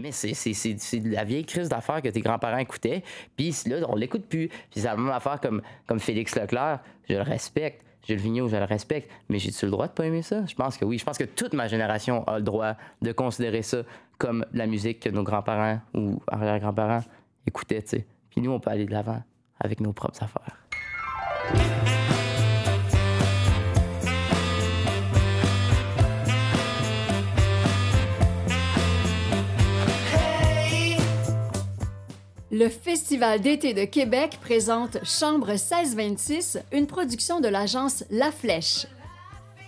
Mais c'est, la vieille crise d'affaires que tes grands-parents écoutaient. Puis là, on l'écoute plus. Puis c'est la même affaire comme, comme Félix Leclerc. Je le respecte. Gilles Vigneault, je le respecte. Mais j'ai-tu le droit de pas aimer ça? Je pense que oui. Je pense que toute ma génération a le droit de considérer ça comme la musique que nos grands-parents ou arrière-grands-parents écoutaient. Puis nous, on peut aller de l'avant avec nos propres affaires. Le Festival d'été de Québec présente Chambre 1626, une production de l'agence La Flèche.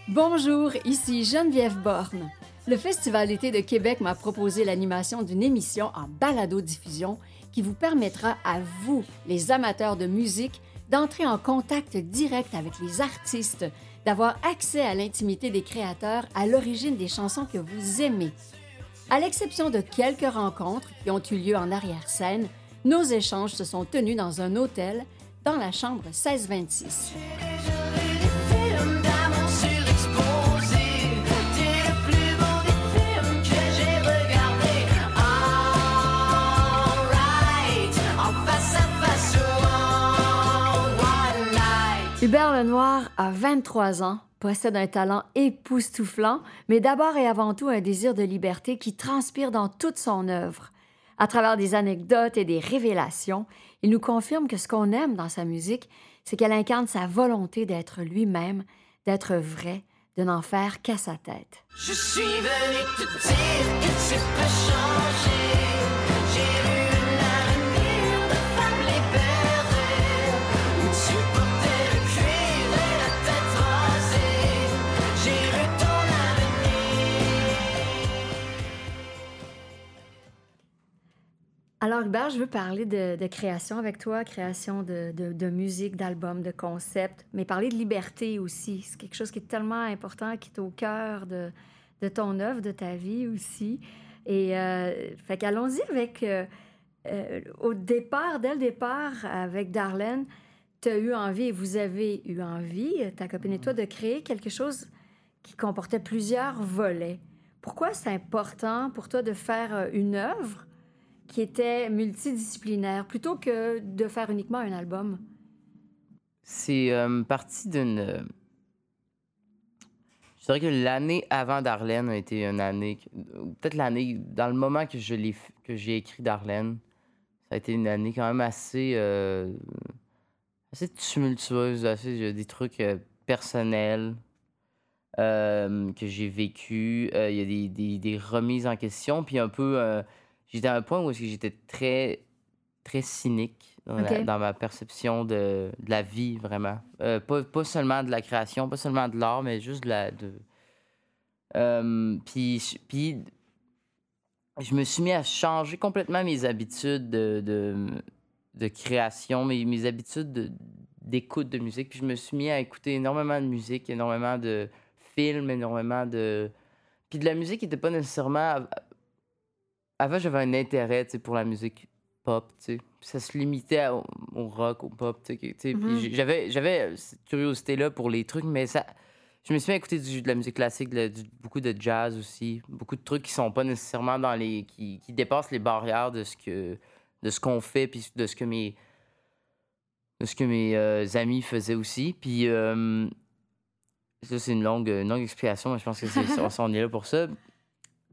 Bonjour, ici Geneviève Borne. Le Festival d'été de Québec m'a proposé l'animation d'une émission en balado-diffusion qui vous permettra à vous, les amateurs de musique, d'entrer en contact direct avec les artistes, d'avoir accès à l'intimité des créateurs à l'origine des chansons que vous aimez. À l'exception de quelques rencontres qui ont eu lieu en arrière-scène, nos échanges se sont tenus dans un hôtel dans la chambre 1626. Hubert Lenoir a 23 ans, possède un talent époustouflant, mais d'abord et avant tout un désir de liberté qui transpire dans toute son œuvre. À travers des anecdotes et des révélations, il nous confirme que ce qu'on aime dans sa musique, c'est qu'elle incarne sa volonté d'être lui-même, d'être vrai, de n'en faire qu'à sa tête. Je suis te dire que tu peux changer. Alors, Hubert, je veux parler de, création avec toi, création de, musique, d'albums, de concepts, mais parler de liberté aussi. C'est quelque chose qui est tellement important, qui est au cœur de, ton œuvre, de ta vie aussi. Et euh, fait qu'allons-y avec, euh, euh, au départ, dès le départ, avec Darlene, tu as eu envie, et vous avez eu envie, ta copine et toi, de créer quelque chose qui comportait plusieurs volets. Pourquoi c'est important pour toi de faire une œuvre qui était multidisciplinaire plutôt que de faire uniquement un album? C'est euh, parti d'une. Euh, je dirais que l'année avant Darlene a été une année. Peut-être l'année. Dans le moment que je l'ai que j'ai écrit Darlene, ça a été une année quand même assez. Euh, assez tumultueuse, assez, des trucs personnels. que j'ai vécu. Il y a des, des, remises en question, puis un peu j'étais à un point où j'étais très, très cynique dans, ma perception de, de, la vie, vraiment. Euh, pas, pas, seulement de la création, pas seulement de l'art, mais juste de la. De... Euh, puis, puis, je me suis mis à changer complètement mes habitudes de, de, de création, mes, mes habitudes d'écoute de, musique. Puis je me suis mis à écouter énormément de musique, énormément de films, énormément de. Puis de la musique qui n'était pas nécessairement avant, j'avais un intérêt pour la musique pop, tu sais. Ça se limitait au, rock, au pop, tu sais. Mm-hmm. J'avais, j'avais euh, cette curiosité-là pour les trucs, mais ça. Je me suis mis à écouter de la musique classique, beaucoup de jazz aussi, beaucoup de trucs qui sont pas nécessairement dans les. qui, qui dépassent les barrières de ce que de ce qu'on fait, puis de ce que mes de ce que mes euh, amis faisaient aussi. Puis euh, ça, c'est une longue, une longue explication, mais je pense que c'est, on est là pour ça.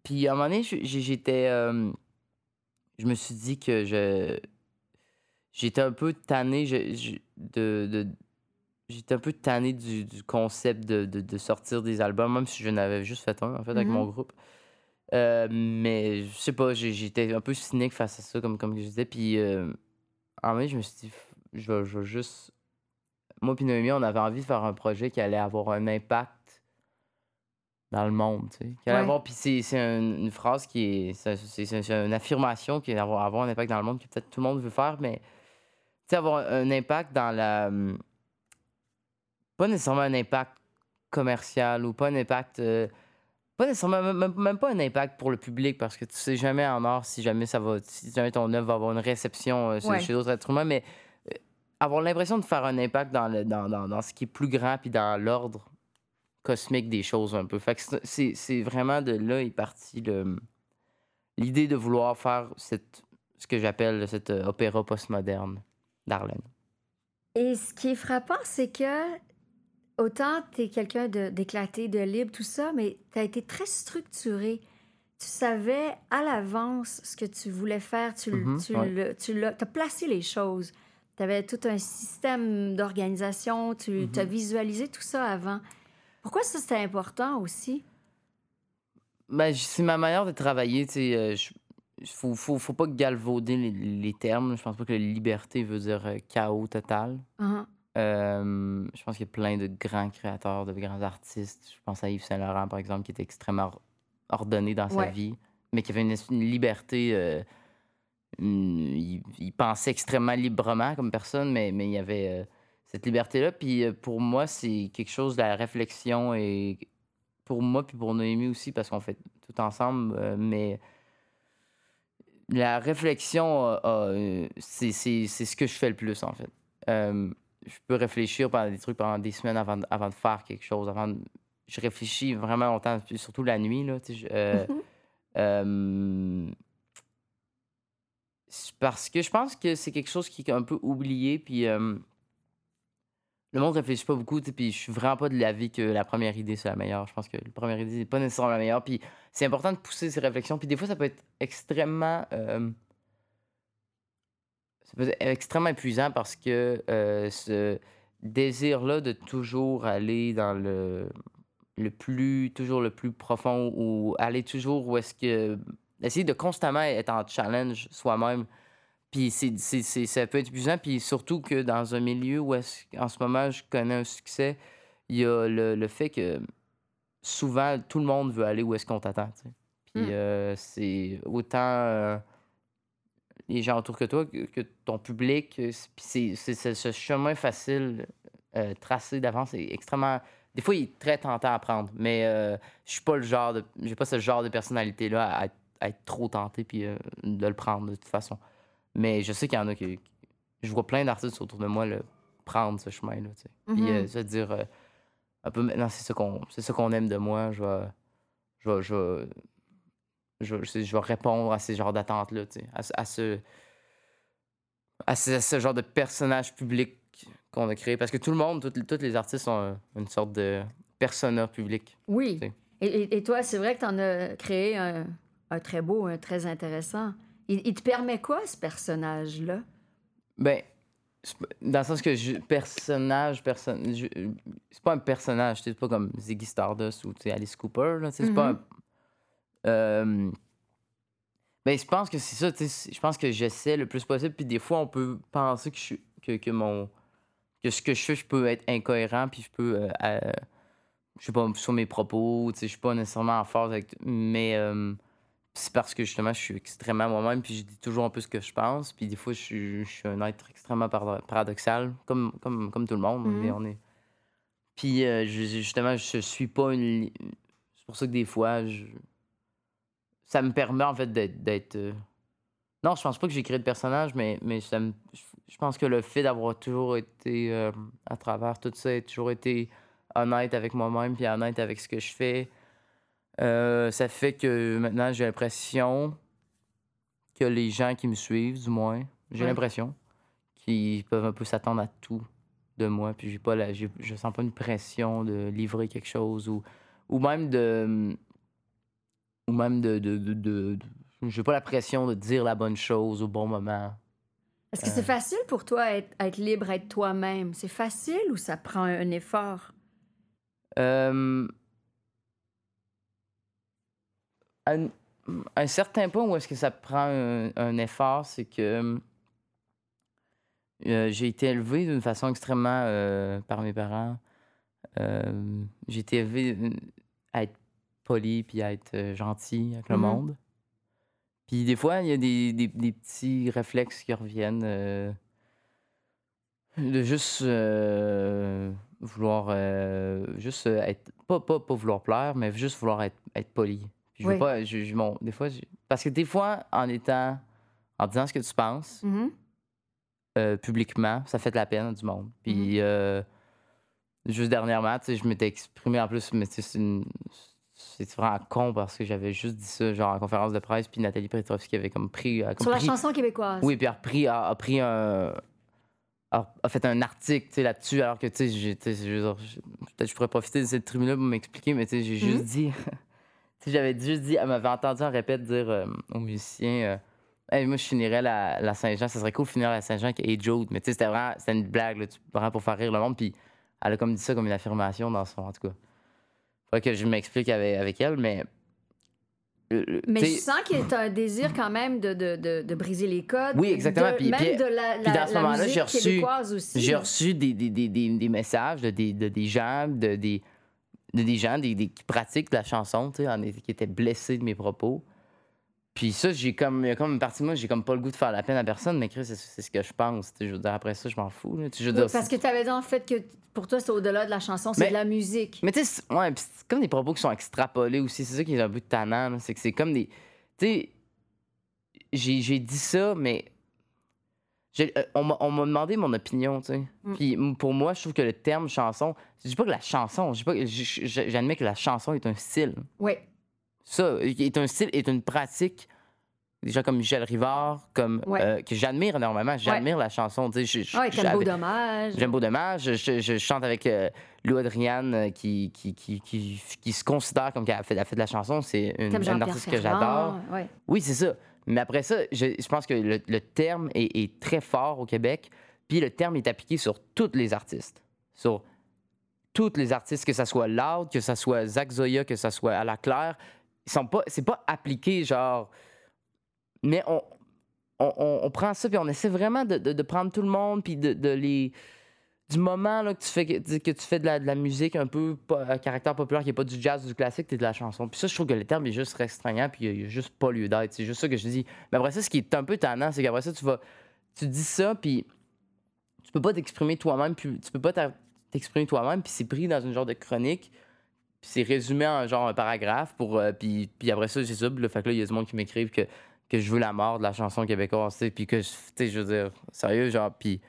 Puis à un moment donné, j'étais. Euh, je me suis dit que je. J'étais un peu tanné de, J'étais un peu tanné du, concept de, sortir des albums, même si je n'avais juste fait un, en fait, avec mon mm-hmm. groupe. Euh, mais je sais pas, j'étais un peu cynique face à ça, comme, comme je disais. Puis euh, à un moment donné, je me suis dit, je vais, je vais juste. Moi et Noémie, on avait envie de faire un projet qui allait avoir un impact dans le monde. Tu sais. Puis c'est une, phrase qui est. C'est une affirmation qui est avoir, avoir un impact dans le monde que peut-être tout le monde veut faire, mais avoir un impact dans la. Pas nécessairement un impact commercial ou pas un impact. Euh, pas nécessairement, même, pas un impact pour le public parce que tu sais jamais en or si jamais ça va. Si jamais ton œuvre va avoir une réception euh, chez d'autres êtres humains, mais euh, avoir l'impression de faire un impact dans, le, dans, dans, dans ce qui est plus grand puis dans l'ordre cosmique des choses un peu. Fait que c'est vraiment de là est parti l'idée de vouloir faire cette, ce que j'appelle cet euh, opéra postmoderne d'Arlène. Et ce qui est frappant, c'est que autant tu es quelqu'un de- d'éclaté, de, libre, tout ça, mais tu as été très structuré. Tu savais à l'avance ce que tu voulais faire. Tu, Mhm, tu, ouais. le- tu as placé les choses. Tu avais tout un système d'organisation. Tu Mhm. as visualisé tout ça avant. Pourquoi ça, c'était important aussi? Ben, c'est ma manière de travailler, tu sais. euh, faut, faut, faut pas galvauder les, les termes. Je pense pas que la liberté veut dire euh, chaos total. Mhm. Euh, je pense qu'il y a plein de grands créateurs, de grands artistes. Je pense à Yves Saint-Laurent, par exemple, qui était extrêmement or- ordonné dans sa vie, mais qui avait une, une liberté. euh, une- il, il pensait extrêmement librement comme personne, mais, mais il y avait cette liberté-là. Puis euh, pour moi, c'est quelque chose de la réflexion et pour moi, puis pour Noémie aussi, parce qu'on fait tout ensemble, euh, mais la réflexion, euh, c'est ce que je fais le plus, en fait. Je peux réfléchir pendant des trucs pendant des semaines avant, de- avant de faire quelque chose. Avant de- Je réfléchis vraiment longtemps, surtout la nuit. Là, tu sais, je- euh, Mhm. euh, c'est parce que je pense que c'est quelque chose qui est un peu oublié. Puis euh, le monde réfléchit pas beaucoup. Puis je suis vraiment pas de l'avis que la première idée c'est la meilleure. Je pense que la première idée n'est pas nécessairement la meilleure. Puis c'est important de pousser ces réflexions. Puis des fois, ça peut être extrêmement. euh, ça peut être extrêmement épuisant parce que euh, ce désir-là de toujours aller dans le, le plus, toujours le plus profond ou aller toujours où est-ce que. Essayer de constamment être en challenge soi-même. Puis c'est, ça peut être épuisant. Puis surtout que dans un milieu où est-ce, en ce moment je connais un succès, il y a le, le fait que souvent tout le monde veut aller où est-ce qu'on t'attend. Puis Mm. euh, c'est autant euh, les gens autour que toi que, que ton public. c'est- Puis c'est, c'est, ce chemin facile euh, tracé d'avance est extrêmement. Des fois, il est très tentant à prendre, mais euh, je suis pas le genre de. J'ai pas ce genre de personnalité-là à, être- à être trop tenté puis de le prendre de toute façon. Mais je sais qu'il y en a qui. Je vois plein d'artistes autour de moi le, prendre ce chemin-là. tu sais. Puis Mhm. euh, se dire euh, un peu maintenant, c'est ça qu'on qu'on aime de moi. Je vais. Je vais. Je vais, je vais- je vais répondre à ces genres d'attentes-là, à, ce- à ce. À ce, à ce genre de personnage public qu'on a créé. Parce que tout le monde, tous les artistes ont un- une sorte de persona public. Oui. Et- et toi, c'est vrai que tu en as créé un, un très beau, un très intéressant. Il, il te permet quoi, ce personnage-là? Ben, dans le sens que je, personnage, personne, je- c'est pas un personnage, c'est pas comme Ziggy Stardust ou Alice Cooper, là, c'est pas Mhm. un. euh, ben, je pense que c'est ça, je pense que j'essaie le plus possible, puis des fois, on peut penser que, je, que, que mon. que ce que je fais, je peux être incohérent, puis je peux. euh, euh, je sais pas, sur mes propos, je suis pas nécessairement en phase avec. Mais. C'est parce que justement, je suis extrêmement moi-même, puis je dis toujours un peu ce que je pense. Puis des fois, je suis, je suis un être extrêmement para- paradoxal, comme, comme, comme tout le monde. Mhm. on est... Puis euh, je- justement, je suis pas une. C'est pour ça que des fois, je... ça me permet en fait d'être. d'être, euh, Non, je pense pas que j'ai créé de personnage, mais, mais ça me- je- je pense que le fait d'avoir toujours été, euh, à travers tout ça, et toujours été honnête avec moi-même, puis honnête avec ce que je fais, euh, ça fait que maintenant, j'ai l'impression que les gens qui me suivent, du moins, j'ai Ouais. l'impression qu'ils peuvent un peu s'attendre à tout de moi. Puis j'ai pas la, j'ai- je sens pas une pression de livrer quelque chose ou, ou même de. Ou même de. de, de, de- de- j'ai pas la pression de dire la bonne chose au bon moment. Est-ce que c'est Euh. facile pour toi être, être libre, être toi-même? C'est facile ou ça prend un effort? Euh, à un, à un certain point où est-ce que ça prend un, un effort, c'est que euh, j'ai été élevé d'une façon extrêmement euh, par mes parents. Euh, j'ai été élevé euh, à être poli puis à être gentil avec le Mhm. monde. Puis des fois, il y a des, des- des petits réflexes qui reviennent. de juste vouloir juste être pas, pas, pas vouloir plaire mais juste vouloir être, être poli je veux Oui. pas je, je- bon, des fois je- parce que des fois en étant en disant ce que tu penses Mhm. euh, publiquement ça fait de la peine à du monde puis Mm-hmm. euh, juste dernièrement tu sais je m'étais exprimé en plus mais c'est une- c'est vraiment con parce que j'avais juste dit ça, genre en conférence de presse, puis Nathalie Petrovski avait comme pris. comme Sur la pris- chanson québécoise. Oui, puis a repris, a, a pris un. A, a fait un article tu sais, là-dessus, alors que tu sais, peut-être je pourrais profiter de cette tribune-là pour m'expliquer, mais tu sais, j'ai juste Mhm. dit. sais, j'avais juste dit, elle m'avait entendu en répète dire euh, aux musiciens. euh, Hey, moi, je finirais la, la Saint-Jean. Ça serait cool de finir la Saint-Jean avec Jude. Mais tu sais, c'était vraiment c'était une blague, là, tu- vraiment pour faire rire le monde. Puis elle a comme dit ça comme une affirmation dans son. En tout cas. Faudrait que je m'explique avec, avec elle, mais. euh, euh, Mais je sens qu'il y a un désir quand même de, de, de, de briser les codes. Oui, exactement. Puis- même puis- de la, puis la, dans ce moment-là, j'ai reçu-. J'ai des, des, des, des, messages de des, de des gens, de des, de des gens des, des- qui pratiquent la chanson, tu sais, qui étaient blessés de mes propos. Puis ça, j'ai comme, il y a comme une partie de moi, j'ai comme pas le goût de faire la peine à personne, mais Chris, c'est c'est ce que je pense. Je veux dire, après ça, je m'en fous. là, je veux Oui, dire, parce que tu avais dit en fait que pour toi, c'est au-delà de la chanson, c'est de la musique. Mais tu sais, c'est- ouais, c'est comme des propos qui sont extrapolés aussi. C'est ça qui est un peu tannant. C'est que c'est comme des. Tu sais, j'ai dit ça, mais. Euh, on m'a on m'a demandé mon opinion, tu sais. Mm. Puis pour moi, je trouve que le terme chanson. Je dis pas que la chanson. Je dis pas que- j- j- J'admets que la chanson est un style. Oui. Ça, est un style, est une pratique. Des gens comme Michel Rivard, comme, Ouais. euh, que j'admire énormément. J'admire la chanson. tu sais, ouais, quel beau dommage. J'aime beau dommage. Je, je- je chante avec euh, Lou Adriane qui, qui, qui, qui, qui se considère comme qu'elle a fait, elle a fait de la chanson. C'est une, une artiste que j'adore. Oui, c'est ça. Mais après ça, je, pense que le, terme est, très fort au Québec. Puis le terme est appliqué sur tous les artistes. Sur tous les artistes, que ce soit Loud, que ce soit Zach Zoya, que ce soit à la Claire. C'est pas appliqué genre. Mais on, on, prend ça puis on essaie vraiment de, prendre tout le monde puis de les du moment là, que tu fais que, tu fais de la, musique un peu à caractère populaire qui n'est pas du jazz du classique, t'es de la chanson. Puis ça, je trouve que le terme est juste restreignant puis il n'y a, juste pas lieu d'être. C'est juste ça que je dis. Mais après ça, ce qui est un peu tannant, c'est qu'après ça, tu vas. Tu dis ça puis tu peux pas t'exprimer toi-même puis tu peux pas t'exprimer toi-même puis c'est pris dans une genre de chronique puis c'est résumé en genre un paragraphe pour euh, puis, puis après ça c'est ça là, fait que là il y a du monde qui m'écrivent que que je veux la mort de la chanson québécoise tu puis que tu sais je veux dire sérieux genre puis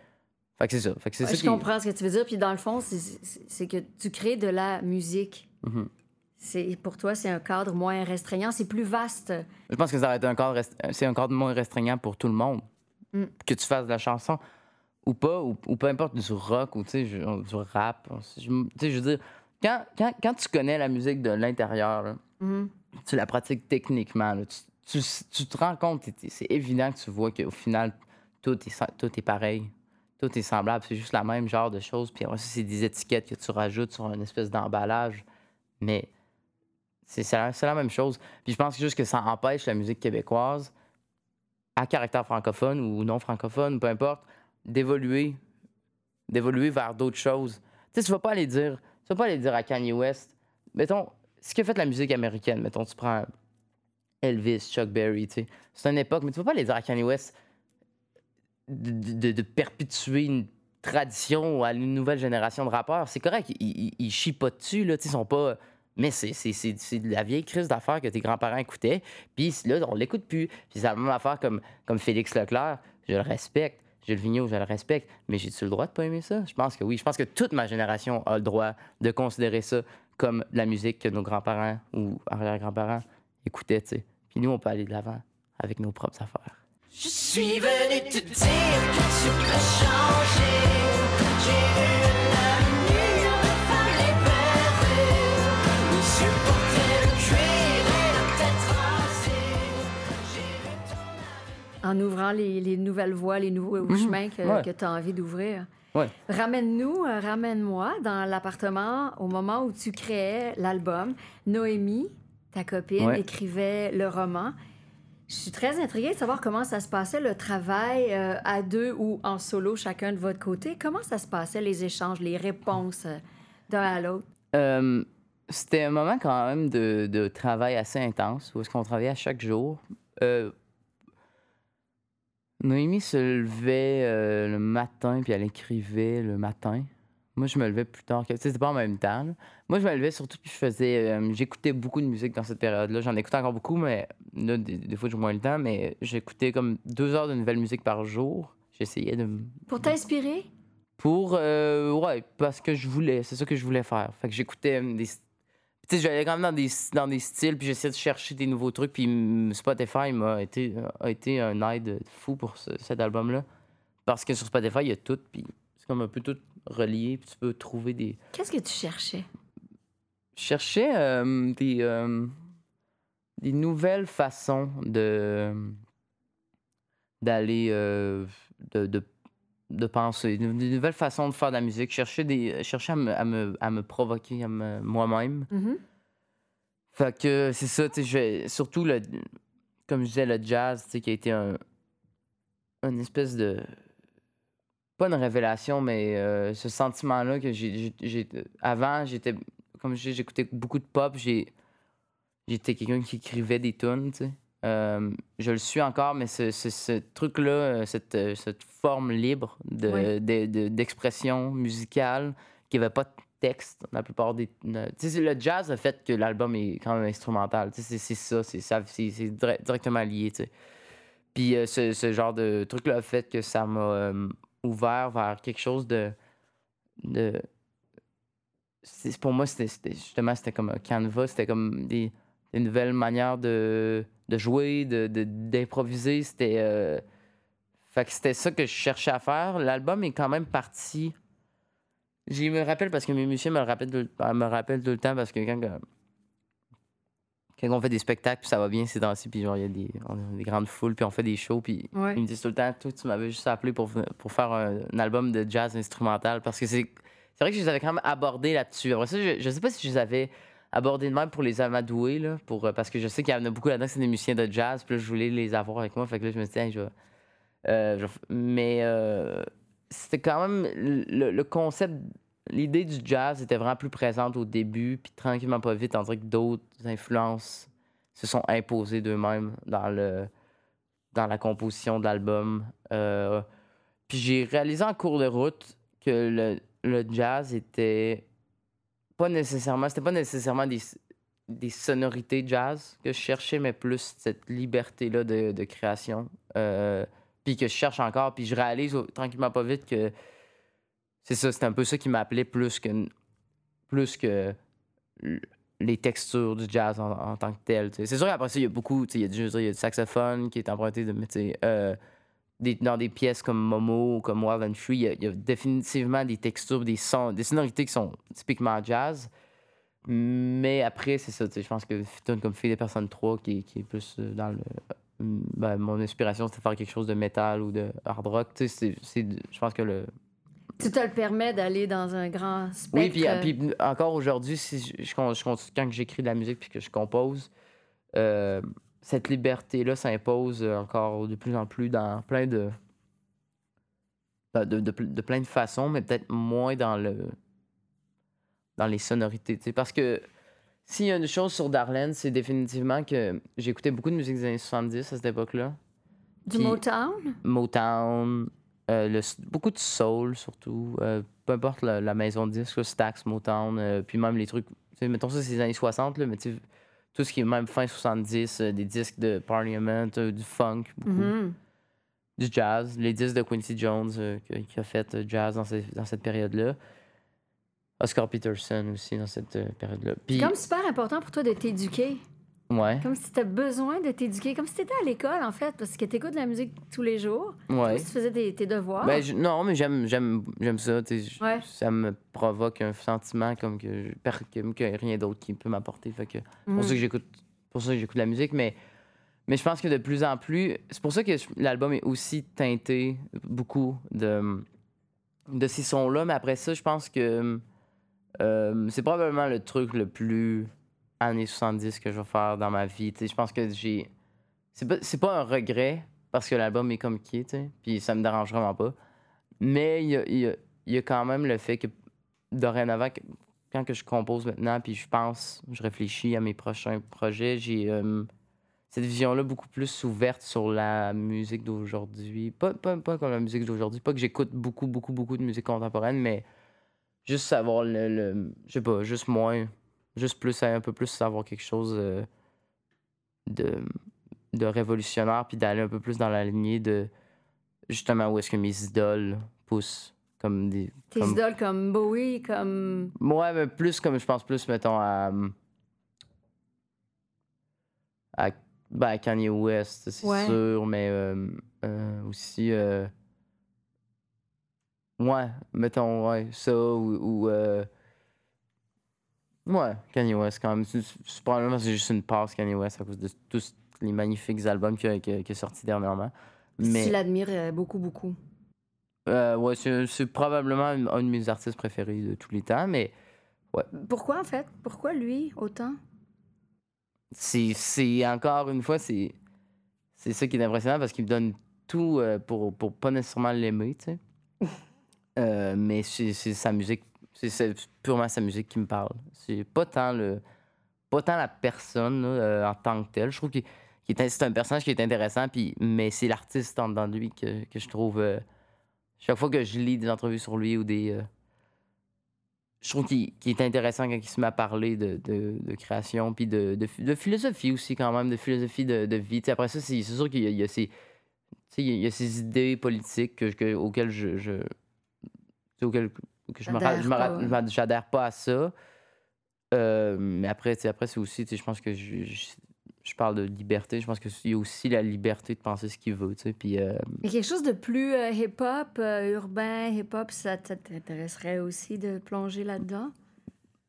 fait que c'est ça fait que c'est ça Je qui comprends ce que tu veux dire. Puis dans le fond, c'est- que tu crées de la musique. Mhm. C'est Pour toi, c'est un cadre moins restreignant, c'est plus vaste. Je pense que ça va être un cadre rest- c'est un cadre moins restreignant pour tout le monde. Mm. Que tu fasses de la chanson ou pas, ou, ou peu importe du rock ou du rap. Je, tu sais, je veux dire, quand, quand, quand tu connais la musique de l'intérieur, Mhm. tu la pratiques techniquement, là, tu, tu- tu te rends compte, c'est évident que tu vois qu'au final, tout est, tout est pareil. Tout est semblable, c'est juste la même genre de choses. Puis c'est des étiquettes que tu rajoutes sur une espèce d'emballage. Mais c'est c'est la, c'est la même chose. Puis je pense juste que ça empêche la musique québécoise, à caractère francophone ou non francophone, peu importe, d'évoluer, d'évoluer vers d'autres choses. Tu sais, tu vas pas aller dire, tu vas pas aller dire à Kanye West, mettons, ce que fait la musique américaine, mettons, tu prends Elvis, Chuck Berry, tu sais, c'est une époque, mais tu vas pas aller dire à Kanye West de, perpétuer une tradition à une nouvelle génération de rappeurs. C'est correct, ils, ils, chient pas dessus, là, ils sont pas... Mais c'est, de la vieille crise d'affaires que tes grands-parents écoutaient. Puis là, on l'écoute plus. Puis c'est la même affaire comme, comme Félix Leclerc. Je le respecte. Gilles Vigneault, je le respecte. Mais j'ai-tu le droit de pas aimer ça? Je pense que oui. Je pense que toute ma génération a le droit de considérer ça comme la musique que nos grands-parents ou arrière-grands-parents écoutaient. Puis nous, on peut aller de l'avant avec nos propres affaires. Je suis venu te dire que tu peux changer. J'ai de fallait rêver. Oui, supporter le cuir et la tête rasée. J'ai vu ton En ouvrant les, les nouvelles voies, les nouveaux Mhm. chemins que, Ouais. tu as envie d'ouvrir. Ouais. Ramène-nous, euh, ramène-moi dans l'appartement au moment où tu créais l'album. Noémie, ta copine, Ouais. écrivait le roman. Je suis très intriguée de savoir comment ça se passait, le travail euh, à deux ou en solo, chacun de votre côté. Comment ça se passait, les échanges, les réponses euh, d'un à l'autre? Euh, c'était un moment quand même de, de travail assez intense, où est-ce qu'on travaillait à chaque jour. Noémie se levait le matin, puis elle écrivait le matin. Moi, je me levais plus tard. que- tu sais, C'était pas en même temps. là. Moi, je me levais surtout, puis je faisais... euh, J'écoutais beaucoup de musique dans cette période-là. J'en écoutais encore beaucoup, mais là, des, des fois, j'ai moins le temps. Mais j'écoutais comme deux heures de nouvelle musique par jour. J'essayais de... Pour t'inspirer? pour. euh, ouais, parce que je voulais. C'est ça que je voulais faire. Fait que j'écoutais euh, des. Tu tu sais, j'allais quand même dans des, dans des styles, puis j'essayais de chercher des nouveaux trucs, puis mm, Spotify m'a été, a été un aide fou pour ce- cet album-là. Parce que sur Spotify, il y a tout, puis c'est comme un peu tout relié, puis tu peux trouver des. Qu'est-ce que tu cherchais? Je cherchais euh, des, euh, des nouvelles façons de d'aller euh, de, de, de penser, des nouvelles façons de faire de la musique. Je cherchais, des, je cherchais à, me, à, me, à me provoquer à me- moi-même. Mhm. Fait que c'est ça, tu sais, surtout le, comme je disais, le jazz, tu sais, qui a été un, une espèce de, pas une révélation, mais euh, ce sentiment-là que j'ai, avant, j'étais, comme je j'écoutais beaucoup de pop, j'ai, j'étais quelqu'un qui écrivait des tunes, tu sais. Euh, je le suis encore, mais ce, ce- ce truc-là, euh, cette, euh, cette forme libre de, Ouais. de- de- d'expression musicale, qui n'avait pas de texte la plupart des. ne- Tu sais, c'est le jazz a fait que l'album est quand même instrumental. Tu sais, c'est, c'est ça, c'est, ça, c'est, c'est dire- directement lié, tu sais. Puis euh, ce, ce genre de truc-là a fait que ça m'a euh, ouvert vers quelque chose de. de pour moi, c'était, justement, c'était comme un canevas, c'était comme des, des nouvelles manières de, de jouer, de, de- d'improviser. C'était. euh, Fait que c'était ça que je cherchais à faire. L'album est quand même parti. Je me rappelle parce que mes musiciens me le rappellent tout, le- me rappellent tout le temps parce que quand, que- quand on fait des spectacles, puis ça va bien ces temps-ci, puis genre, il y a des, on a des grandes foules, puis on fait des shows, puis Ouais. ils me disent tout le temps, toi, tu m'avais juste appelé pour, pour faire un, un album de jazz instrumental parce que c'est. C'est vrai que je les avais quand même abordés là-dessus. Après ça, je, je sais pas si je les avais abordés de même pour les amadouer, là, pour, euh, parce que je sais qu'il y en a beaucoup là-dedans, c'est des musiciens de jazz, puis là, je voulais les avoir avec moi. Fait que là, je me suis dit, Hey, je vais- euh, je vais f- mais euh, c'était quand même le, le concept, l'idée du jazz était vraiment plus présente au début, puis tranquillement, pas vite, dirait que d'autres influences se sont imposées d'eux-mêmes dans le dans la composition de l'album. Euh, puis j'ai réalisé en cours de route que le, le jazz était pas nécessairement, c'était pas nécessairement des, des sonorités jazz que je cherchais, mais plus cette liberté-là de, de création. Euh, puis que je cherche encore, puis je réalise tranquillement pas vite que c'est ça, c'est un peu ça qui m'appelait plus que plus que les textures du jazz en, tant que tel. C'est sûr qu'après ça, il y a beaucoup, il y, il y a du saxophone qui est emprunté de, euh, dans des pièces comme Momo ou comme Wild and Free, il y, a, définitivement des textures, des sons, des sonorités qui sont typiquement jazz. Mais après, c'est ça, je pense que tune comme Fille des personnes 3 qui, qui est plus euh, dans le. ben, mon inspiration, c'était faire quelque chose de métal ou de hard rock. Je pense que le, Tu te le permets d'aller dans un grand spectre. oui, puis, puis encore aujourd'hui, si je, quand j'écris de la musique puis que je compose, euh, cette liberté-là s'impose encore de plus en plus dans plein de. de, de, de plein de façons, mais peut-être moins dans le. dans les sonorités. Parce que s'il y a une chose sur Darlene, c'est définitivement que j'écoutais beaucoup de musique des années 70 à cette époque-là. Du Motown? Motown, euh, le beaucoup de soul surtout. euh, peu importe la, la maison de disques, Stax, Motown, euh, puis même les trucs. Mettons ça, c'est les années 60, là, mais tout ce qui est même fin 70, euh, des disques de Parliament, du funk, beaucoup, Mhm. du jazz, les disques de Quincy Jones qui, a fait jazz dans, dans cette période-là. Oscar Peterson aussi dans cette période-là. C'est comme super important pour toi de t'éduquer. Ouais, Comme si tu as besoin de t'éduquer. Comme si tu étais à l'école, en fait, parce que tu écoutes de la musique tous les jours. ouais. Comme si tu faisais tes, tes devoirs. Ben, je- non, mais j'aime, j'aime, j'aime ça. Ouais. Ça me provoque un sentiment comme que, je- que, que rien d'autre qui peut m'apporter. Fait que Mhm. pour ça que j'écoute, pour ça que j'écoute la musique. Mais, mais je pense que de plus en plus, c'est pour ça que l'album est aussi teinté beaucoup de, de ces sons-là. Mais après ça, je pense que euh, c'est probablement le truc le plus années 70 que je vais faire dans ma vie. Je pense que j'ai. C'est pas, pas un regret parce que l'album est comme qui est, puis ça me dérange vraiment pas. Mais il y a, y a- y a quand même le fait que dorénavant, quand que je compose maintenant, puis je pense, je réfléchis à mes prochains projets, j'ai euh, cette vision-là beaucoup plus ouverte sur la musique d'aujourd'hui. Pas, pas, pas comme la musique d'aujourd'hui, pas que j'écoute beaucoup, beaucoup, beaucoup de musique contemporaine, mais juste savoir le, le- je sais pas, juste moins, juste plus, un peu plus savoir quelque chose euh, de, de révolutionnaire, puis d'aller un peu plus dans la lignée de justement où est-ce que mes idoles poussent comme des Tes comme- idoles comme Bowie, comme. Ouais, mais plus comme je pense plus, mettons, à. à, ben, Kanye West, c'est Ouais. sûr, mais euh, euh, aussi. euh, ouais, mettons, ouais, ça ou. ou, ouais, Kanye West, quand même. C'est- c'est- Probablement, c'est juste une passe, Kanye West, à cause de tous les magnifiques albums qu'il a, qu'il a- sortis dernièrement. Mais. Tu l'admires euh, beaucoup, beaucoup. Euh, ouais, c'est c'est probablement un, de mes artistes préférés de tous les temps, mais Pourquoi, en fait? Pourquoi lui, autant? c'est c'est- encore une fois, c'est c'est ça qui est impressionnant parce qu'il me donne tout euh, pour, pour pas nécessairement l'aimer, tu sais. Euh, mais c'est c'est sa musique, c'est- purement sa musique qui me parle. C'est pas tant le pas tant la personne euh, en tant que telle. Je trouve est- c'est un personnage qui est intéressant, puis, mais c'est l'artiste en dedans de lui que, que je trouve. euh, chaque fois que je lis des entrevues sur lui ou des. euh, je trouve qu'il est intéressant quand il se met à parler de, de, création, puis de, de, phi- de philosophie aussi, quand même, de philosophie de, vie. Après ça, c'est sûr qu'il y, y a ces. il y a ces idées politiques que, que- auxquelles je. je auxquelles que je me j'adhère pas à ça. Euh, mais après, après c'est aussi, je pense que je, je, je parle de liberté. Je pense qu'il y a aussi la liberté de penser ce qu'il veut. Puis, euh, quelque chose de plus euh, hip-hop, euh, urbain, hip-hop, ça t'intéresserait aussi de plonger là-dedans?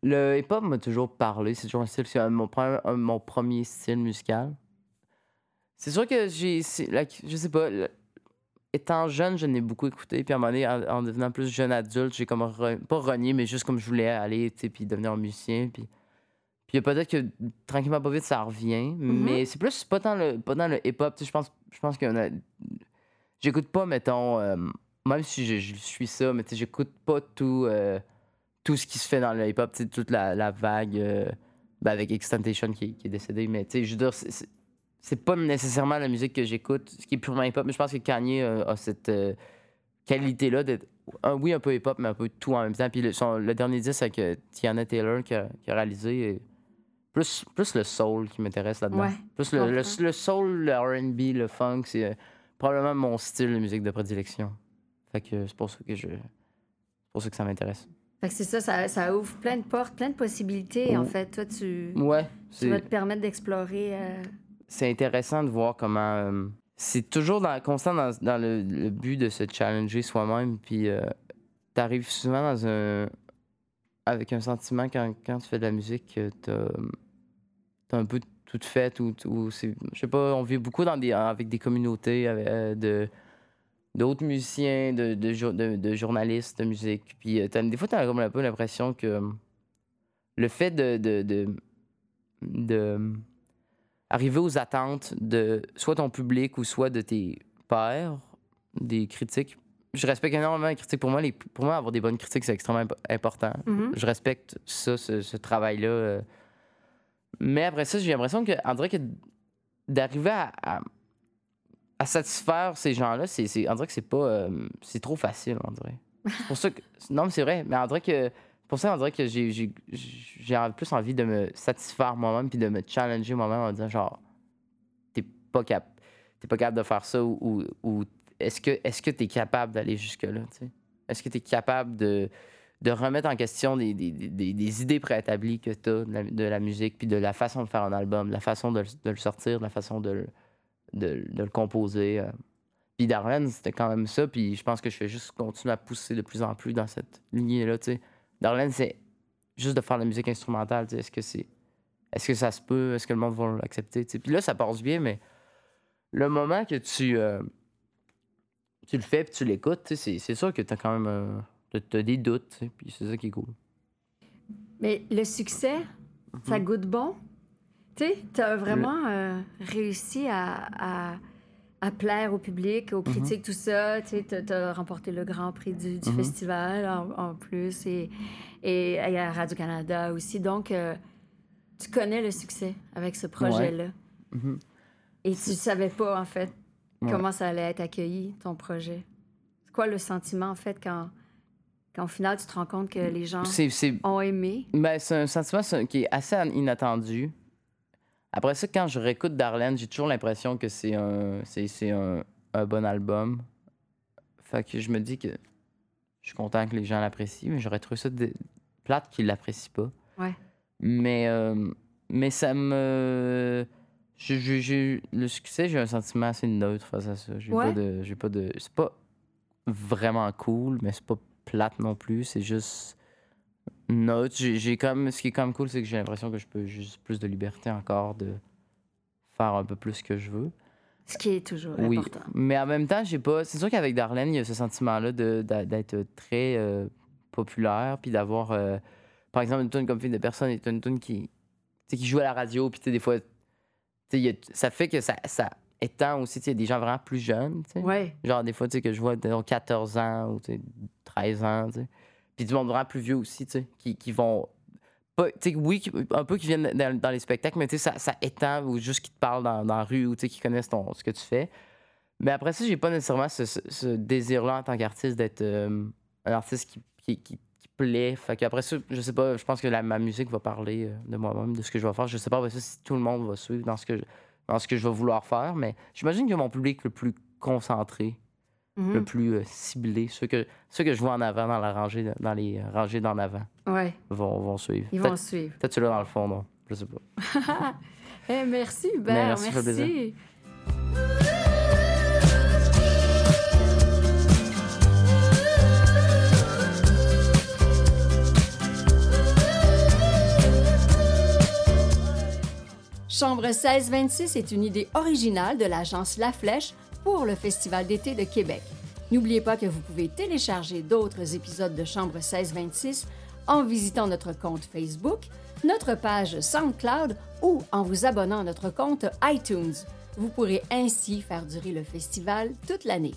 le hip-hop m'a toujours parlé. C'est toujours un style, c'est mon, premier, un- mon premier style musical. C'est sûr que j'ai. Je sais pas. Étant jeune, je n'ai beaucoup écouté. Puis à un moment donné, en, en devenant plus jeune adulte, j'ai comme. re- pas renié, mais juste comme je voulais aller, tu sais, puis devenir musicien. Puis. Puis peut-être que tranquillement, pas vite, ça revient. Mais c'est plus pas tant le, pas le hip-hop. tu sais, Je pense, je pense que j'écoute pas, mettons, euh, même si je, je suis ça, mais tu sais, j'écoute pas tout, euh, tout ce qui se fait dans le hip-hop, tu sais, toute la, la vague euh, ben, avec Extentation qui, qui est décédé. Mais tu sais, je veux dire, c'est- pas nécessairement la musique que j'écoute, ce qui est purement hip-hop, mais je pense que Kanye euh, a cette euh, qualité-là d'être, un, oui, un peu hip-hop, mais un peu tout en même temps. Puis le, son- le dernier disque avec euh, Tiana Taylor qui a, qui a réalisé, plus, plus le soul qui m'intéresse là-dedans. Ouais, plus le, le, comprends. le soul, le RB, le funk, c'est euh, probablement mon style de musique de prédilection. Fait que c'est pour ça que je. C'est pour ça que ça m'intéresse. Fait que c'est ça, ça, ça ouvre plein de portes, plein de possibilités, en fait. Toi, tu, Ouais, tu vas te permettre d'explorer. C'est intéressant de voir comment. euh, c'est toujours dans, constant dans, dans le, but de se challenger soi-même. Puis euh, t'arrives souvent dans un. Avec un sentiment quand, quand tu fais de la musique que t'as. T'as un peu tout fait. Ou, ou c'est. Je sais pas, on vit beaucoup dans des, avec des communautés euh, de d'autres musiciens, de, de, de- journalistes de musique. Puis euh, t'as- des fois, tu as comme un peu l'impression que le fait de, de arriver aux attentes de soit ton public ou soit de tes pairs, des critiques. Je respecte énormément les critiques. Pour moi, les, pour moi avoir des bonnes critiques, c'est extrêmement imp- important. mhm. Je respecte ça, ce, ce travail-là. euh. Mais après ça, j'ai l'impression que, on dirait que d'arriver à, à, à satisfaire ces gens-là, c'est, c'est- on dirait que c'est pas. euh, c'est trop facile, on dirait. C'est pour ça que. Non, mais c'est vrai. Mais on dirait que. Pour ça, on dirait que j'ai, plus envie de me satisfaire moi-même puis de me challenger moi-même en disant genre, t'es pas, pas capable de faire ça ou, ou, est-ce que que t'es capable d'aller jusque-là? Est-ce que t'es capable de, de remettre en question des, des, des- des idées préétablies que tu as de la, de la musique, puis de la façon de faire un album, de la façon de, le- sortir, de la façon de, le- de, le composer. euh? Puis Darlene, c'était quand même ça, puis je pense que je vais juste continuer à pousser de plus en plus dans cette lignée-là, tu sais. Darlene, c'est juste de faire de la musique instrumentale, tu. Est-ce que c'est... Est-ce que ça se peut? Est-ce que le monde va l'accepter? tu? Puis là, ça passe bien, mais le moment que tu... euh, tu le fais puis tu l'écoutes, tu c'est, sûr que t'as quand même euh, t'as- t'as des doutes, tu puis c'est ça qui est cool. Mais le succès, ça Mhm. goûte bon? Tu sais, tu as vraiment euh, réussi à, à, à plaire au public, Mhm. aux critiques, tout ça. Tu sais, as, remporté le grand prix du, du Mhm. festival en, en plus et, et à Radio-Canada aussi. Donc, euh, tu connais le succès avec ce projet-là. Mhm. Et tu savais pas, en fait, Ouais. comment ça allait être accueilli, ton projet. C'est quoi le sentiment, en fait, quand, quand au final, tu te rends compte que les gens ont aimé? ben, c'est un sentiment qui est assez inattendu. Après ça, quand je réécoute Darlene, j'ai toujours l'impression que c'est un, c'est, un, un bon album. Fait que je me dis que je suis content que les gens l'apprécient, mais j'aurais trouvé ça dé- plate qu'ils l'apprécient pas. Ouais. Mais, euh, mais ça me. J'ai- j'ai- j'ai- le succès, j'ai un sentiment assez neutre face à ça. J'ai Ouais? pas de. J'ai pas de. C'est pas vraiment cool, mais c'est pas plate non plus. C'est juste neutre. J'ai comme. Ce qui est quand même cool, c'est que j'ai l'impression que je peux juste plus de liberté encore de faire un peu plus ce que je veux. Ce qui est toujours Oui. important. Mais en même temps, j'ai pas. C'est sûr qu'avec Darlene, il y a ce sentiment-là d'être très euh, populaire, puis d'avoir. euh, par exemple, une tune comme Fille de personne est une tune qui, qui joue à la radio, puis des fois, y a- ça fait que ça, ça étend aussi, tu sais, des gens vraiment plus jeunes. Ouais. Genre, des fois, tu sais, que je vois disons, 14 ans ou tu sais, 13 ans. Puis du monde vraiment plus vieux aussi, tu sais, qui, qui vont. Pas, tu sais, oui, un peu qui viennent dans, dans les spectacles, mais ça, ça étend ou juste qui te parlent dans, dans la rue ou qui connaissent ton, ce que tu fais. Mais après ça, j'ai pas nécessairement ce, ce- désir-là en tant qu'artiste d'être euh, un artiste qui, qui, qui, plaît. Fait qu'après ça, je sais pas, je pense que la- ma musique va parler euh, de moi-même, de ce que je vais faire. Je sais pas après si tout le monde va suivre dans ce que je, dans ce que je vais vouloir faire, mais j'imagine que mon public le plus concentré, Mhm. le plus euh, ciblé, ceux que, ceux que je vois en avant dans, la rangée, dans les rangées d'en avant, Ouais. vont, vont suivre. Ils vont Peut-être suivre. peut-être ceux-là dans le fond, non? Je sais pas. Eh, merci, Hubert. merci, fait plaisir. merci. Chambre 1626 est une idée originale de l'agence La Flèche pour le Festival d'été de Québec. N'oubliez pas que vous pouvez télécharger d'autres épisodes de Chambre 1626 en visitant notre compte Facebook, notre page SoundCloud ou en vous abonnant à notre compte iTunes. Vous pourrez ainsi faire durer le festival toute l'année.